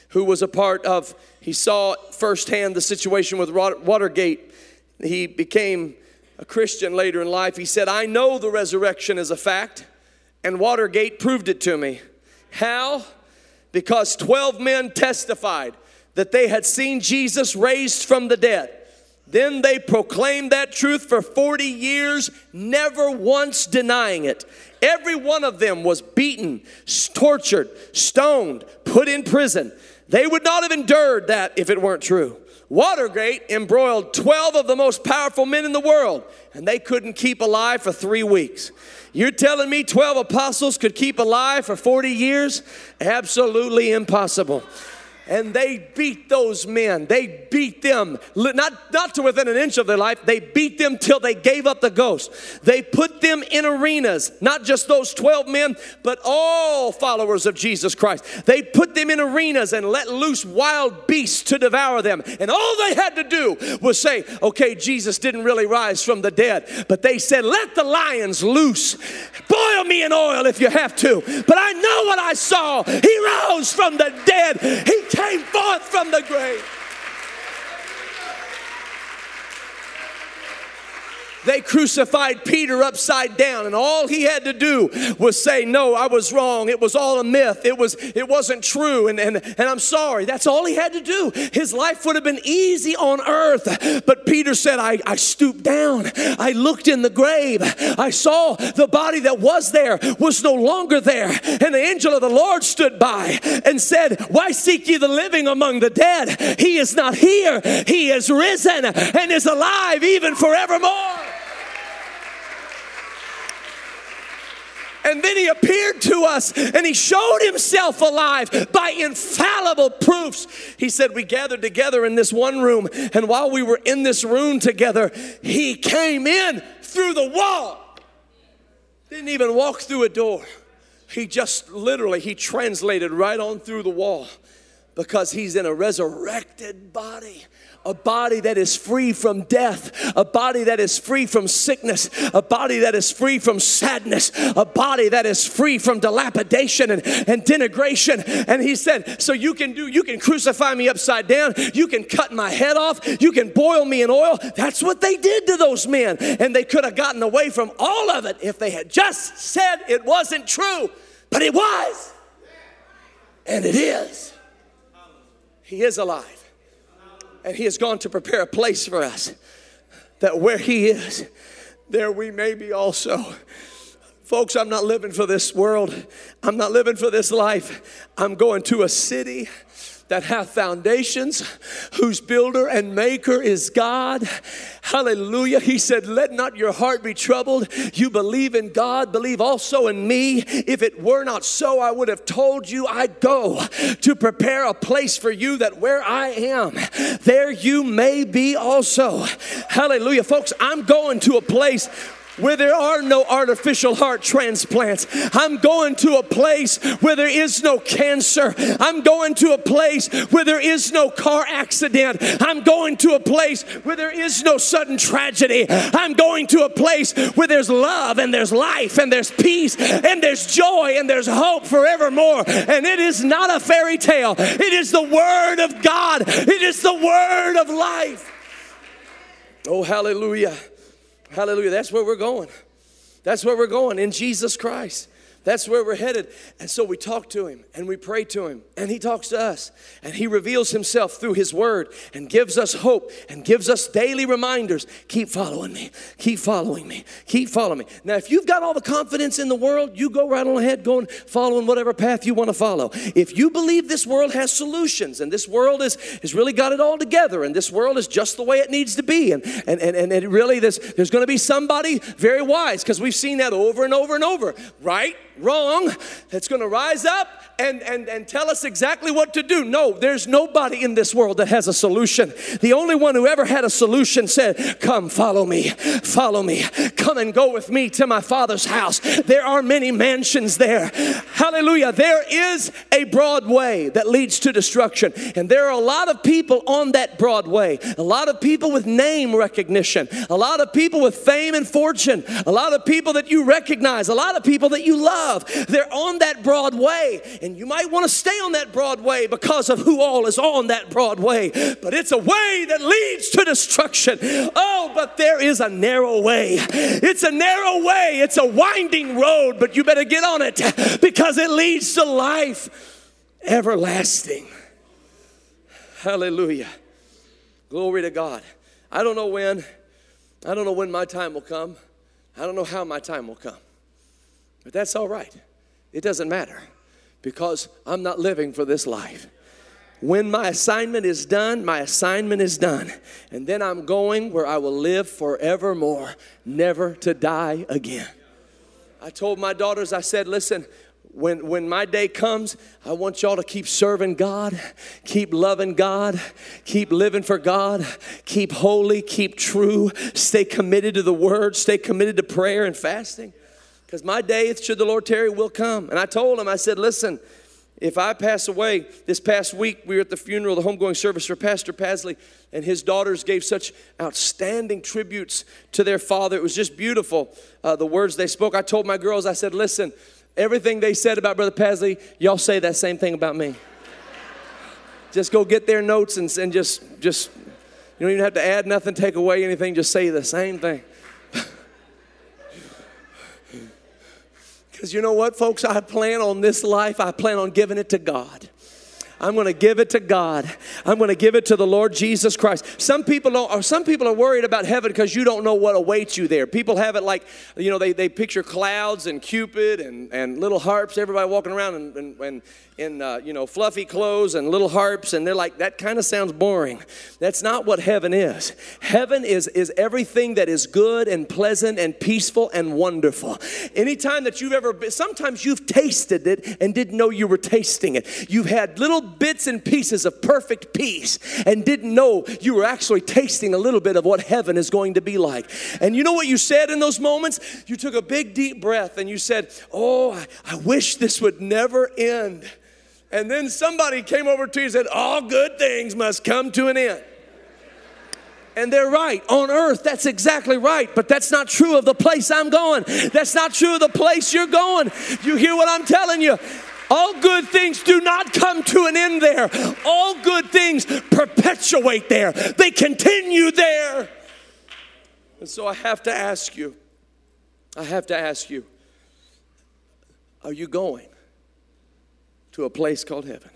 Speaker 1: who was a part of, he saw firsthand the situation with Watergate. He became a Christian later in life. He said, I know the resurrection is a fact, and Watergate proved it to me. How? Because 12 men testified that they had seen Jesus raised from the dead. Then they proclaimed that truth for 40 years, never once denying it. Every one of them was beaten, tortured, stoned, put in prison. They would not have endured that if it weren't true. Watergate embroiled 12 of the most powerful men in the world, and they couldn't keep alive for three weeks. You're telling me 12 apostles could keep alive for 40 years? Absolutely impossible and they beat those men. They beat them, not, not to within an inch of their life, they beat them till they gave up the ghost. They put them in arenas, not just those 12 men, but all followers of Jesus Christ. They put them in arenas and let loose wild beasts to devour them. And all they had to do was say, okay, Jesus didn't really rise from the dead, but they said, let the lions loose. Boil me in oil if you have to. But I know what I saw. He rose from the dead. He came forth from the grave. They crucified Peter upside down, and all he had to do was say, No, I was wrong. It was all a myth. It, was, it wasn't true, and, and, and I'm sorry. That's all he had to do. His life would have been easy on earth. But Peter said, I, I stooped down. I looked in the grave. I saw the body that was there was no longer there. And the angel of the Lord stood by and said, Why seek ye the living among the dead? He is not here. He is risen and is alive even forevermore. And then he appeared to us and he showed himself alive by infallible proofs. He said, We gathered together in this one room, and while we were in this room together, he came in through the wall. Didn't even walk through a door. He just literally, he translated right on through the wall because he's in a resurrected body a body that is free from death, a body that is free from sickness, a body that is free from sadness, a body that is free from dilapidation and, and denigration. And he said, So you can do, you can crucify me upside down, you can cut my head off, you can boil me in oil. That's what they did to those men. And they could have gotten away from all of it if they had just said it wasn't true. But it was. And it is. He is alive. And He has gone to prepare a place for us that where He is, there we may be also. Folks, I'm not living for this world. I'm not living for this life. I'm going to a city that hath foundations, whose builder and maker is God. Hallelujah. He said, Let not your heart be troubled. You believe in God, believe also in me. If it were not so, I would have told you I'd go to prepare a place for you that where I am, there you may be also. Hallelujah. Folks, I'm going to a place where there are no artificial heart transplants. I'm going to a place where there is no cancer. I'm going to a place where there is no car accident. I'm going to a place where there is no sudden tragedy. I'm going to a place where there's love and there's life and there's peace and there's joy and there's hope forevermore. And it is not a fairy tale, it is the Word of God, it is the Word of life. Oh, hallelujah. Hallelujah. That's where we're going. That's where we're going in Jesus Christ. That's where we're headed. And so we talk to him and we pray to him and he talks to us and he reveals himself through his word and gives us hope and gives us daily reminders. Keep following me. Keep following me. Keep following me. Now, if you've got all the confidence in the world, you go right on ahead going following whatever path you want to follow. If you believe this world has solutions and this world is has really got it all together and this world is just the way it needs to be and and and, and really there's there's going to be somebody very wise because we've seen that over and over and over, right? Wrong, that's going to rise up and, and, and tell us exactly what to do. No, there's nobody in this world that has a solution. The only one who ever had a solution said, Come, follow me, follow me, come and go with me to my father's house. There are many mansions there. Hallelujah. There is a broad way that leads to destruction, and there are a lot of people on that broad way, a lot of people with name recognition, a lot of people with fame and fortune, a lot of people that you recognize, a lot of people that you love. They're on that broad way. And you might want to stay on that broad way because of who all is on that broad way. But it's a way that leads to destruction. Oh, but there is a narrow way. It's a narrow way. It's a winding road, but you better get on it because it leads to life everlasting. Hallelujah. Glory to God. I don't know when. I don't know when my time will come. I don't know how my time will come. But that's all right. It doesn't matter because I'm not living for this life. When my assignment is done, my assignment is done. And then I'm going where I will live forevermore, never to die again. I told my daughters, I said, listen, when, when my day comes, I want y'all to keep serving God, keep loving God, keep living for God, keep holy, keep true, stay committed to the word, stay committed to prayer and fasting. Because my day, should the Lord tarry, will come. And I told him, I said, listen, if I pass away, this past week we were at the funeral, the homegoing service for Pastor Pasley, and his daughters gave such outstanding tributes to their father. It was just beautiful, uh, the words they spoke. I told my girls, I said, listen, everything they said about Brother Pasley, y'all say that same thing about me. just go get their notes and, and just, just, you don't even have to add nothing, take away anything, just say the same thing. Because you know what, folks? I plan on this life, I plan on giving it to God. I'm going to give it to God. I'm going to give it to the Lord Jesus Christ. Some people don't, some people are worried about heaven because you don't know what awaits you there. People have it like, you know, they, they picture clouds and Cupid and, and little harps, everybody walking around and, and, and in uh, you know fluffy clothes and little harps and they're like that kind of sounds boring. That's not what heaven is. Heaven is is everything that is good and pleasant and peaceful and wonderful. Anytime that you've ever been sometimes you've tasted it and didn't know you were tasting it. You've had little bits and pieces of perfect peace and didn't know you were actually tasting a little bit of what heaven is going to be like. And you know what you said in those moments? You took a big deep breath and you said oh i, I wish this would never end and then somebody came over to you and said, All good things must come to an end. And they're right. On earth, that's exactly right. But that's not true of the place I'm going. That's not true of the place you're going. You hear what I'm telling you? All good things do not come to an end there. All good things perpetuate there, they continue there. And so I have to ask you, I have to ask you, are you going? To a place called heaven?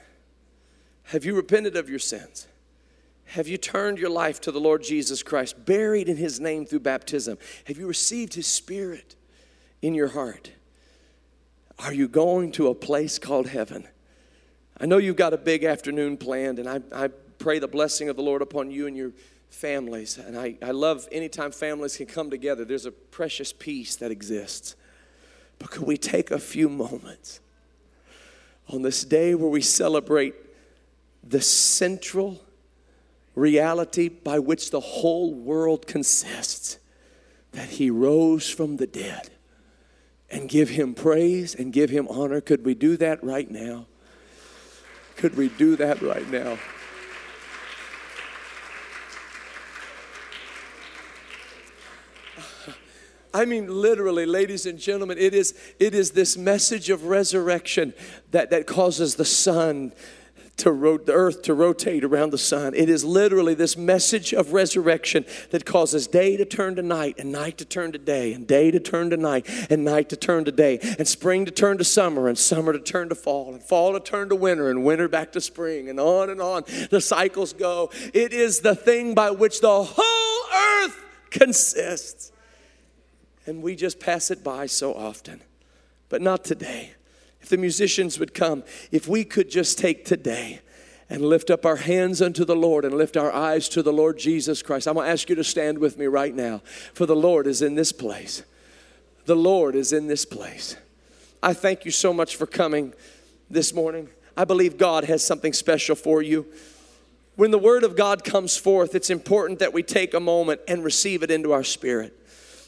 Speaker 1: Have you repented of your sins? Have you turned your life to the Lord Jesus Christ, buried in His name through baptism? Have you received His Spirit in your heart? Are you going to a place called heaven? I know you've got a big afternoon planned, and I, I pray the blessing of the Lord upon you and your families. And I, I love anytime families can come together, there's a precious peace that exists. But could we take a few moments on this day where we celebrate the central reality by which the whole world consists that he rose from the dead and give him praise and give him honor. Could we do that right now? Could we do that right now? I mean, literally, ladies and gentlemen, it is, it is this message of resurrection that, that causes the sun to ro- the earth to rotate around the sun. It is literally this message of resurrection that causes day to turn to night and night to turn to day and day to turn to night and night to turn to day and spring to turn to summer and summer to turn to fall and fall to turn to winter and winter back to spring and on and on the cycles go. It is the thing by which the whole earth consists and we just pass it by so often. But not today. If the musicians would come, if we could just take today and lift up our hands unto the Lord and lift our eyes to the Lord Jesus Christ. I'm going to ask you to stand with me right now, for the Lord is in this place. The Lord is in this place. I thank you so much for coming this morning. I believe God has something special for you. When the Word of God comes forth, it's important that we take a moment and receive it into our spirit.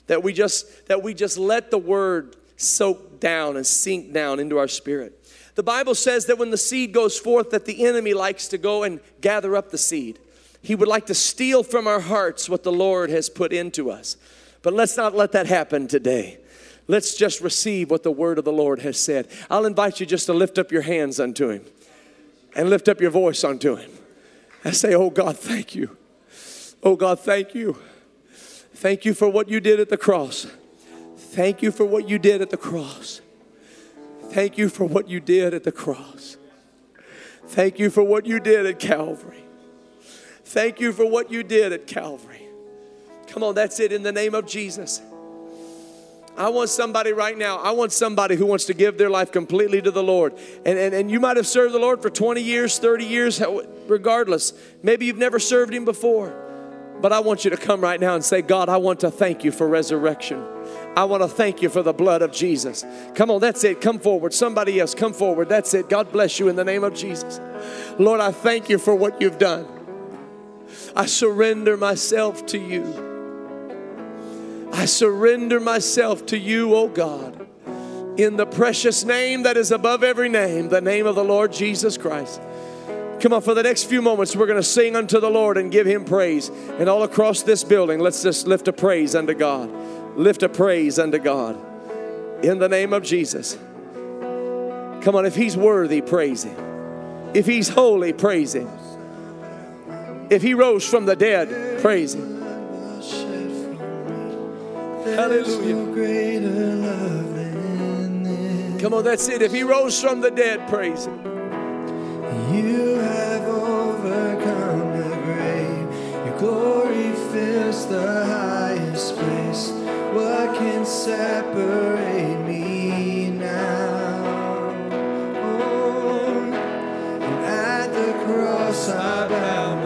Speaker 1: That we just that we just let the Word soak down and sink down into our spirit. The Bible says that when the seed goes forth, that the enemy likes to go and gather up the seed. He would like to steal from our hearts what the Lord has put into us. But let's not let that happen today. Let's just receive what the word of the Lord has said. I'll invite you just to lift up your hands unto Him and lift up your voice unto Him and say, Oh God, thank you. Oh God, thank you. Thank you for what you did at the cross. Thank you for what you did at the cross. Thank you for what you did at the cross. Thank you for what you did at Calvary. Thank you for what you did at Calvary. Come on, that's it in the name of Jesus. I want somebody right now, I want somebody who wants to give their life completely to the Lord. And, and, and you might have served the Lord for 20 years, 30 years, regardless. Maybe you've never served Him before. But I want you to come right now and say, God, I want to thank you for resurrection. I want to thank you for the blood of Jesus. Come on, that's it. Come forward. Somebody else, come forward. That's it. God bless you in the name of Jesus. Lord, I thank you for what you've done. I surrender myself to you. I surrender myself to you, oh God, in the precious name that is above every name, the name of the Lord Jesus Christ. Come on, for the next few moments, we're going to sing unto the Lord and give Him praise. And all across this building, let's just lift a praise unto God. Lift a praise unto God. In the name of Jesus. Come on, if He's worthy, praise Him. If He's holy, praise Him. If He rose from the dead, praise Him. Hallelujah. Come on, that's it. If He rose from the dead, praise Him.
Speaker 2: You fills the highest place. What can separate me now? Oh, and at the cross I bow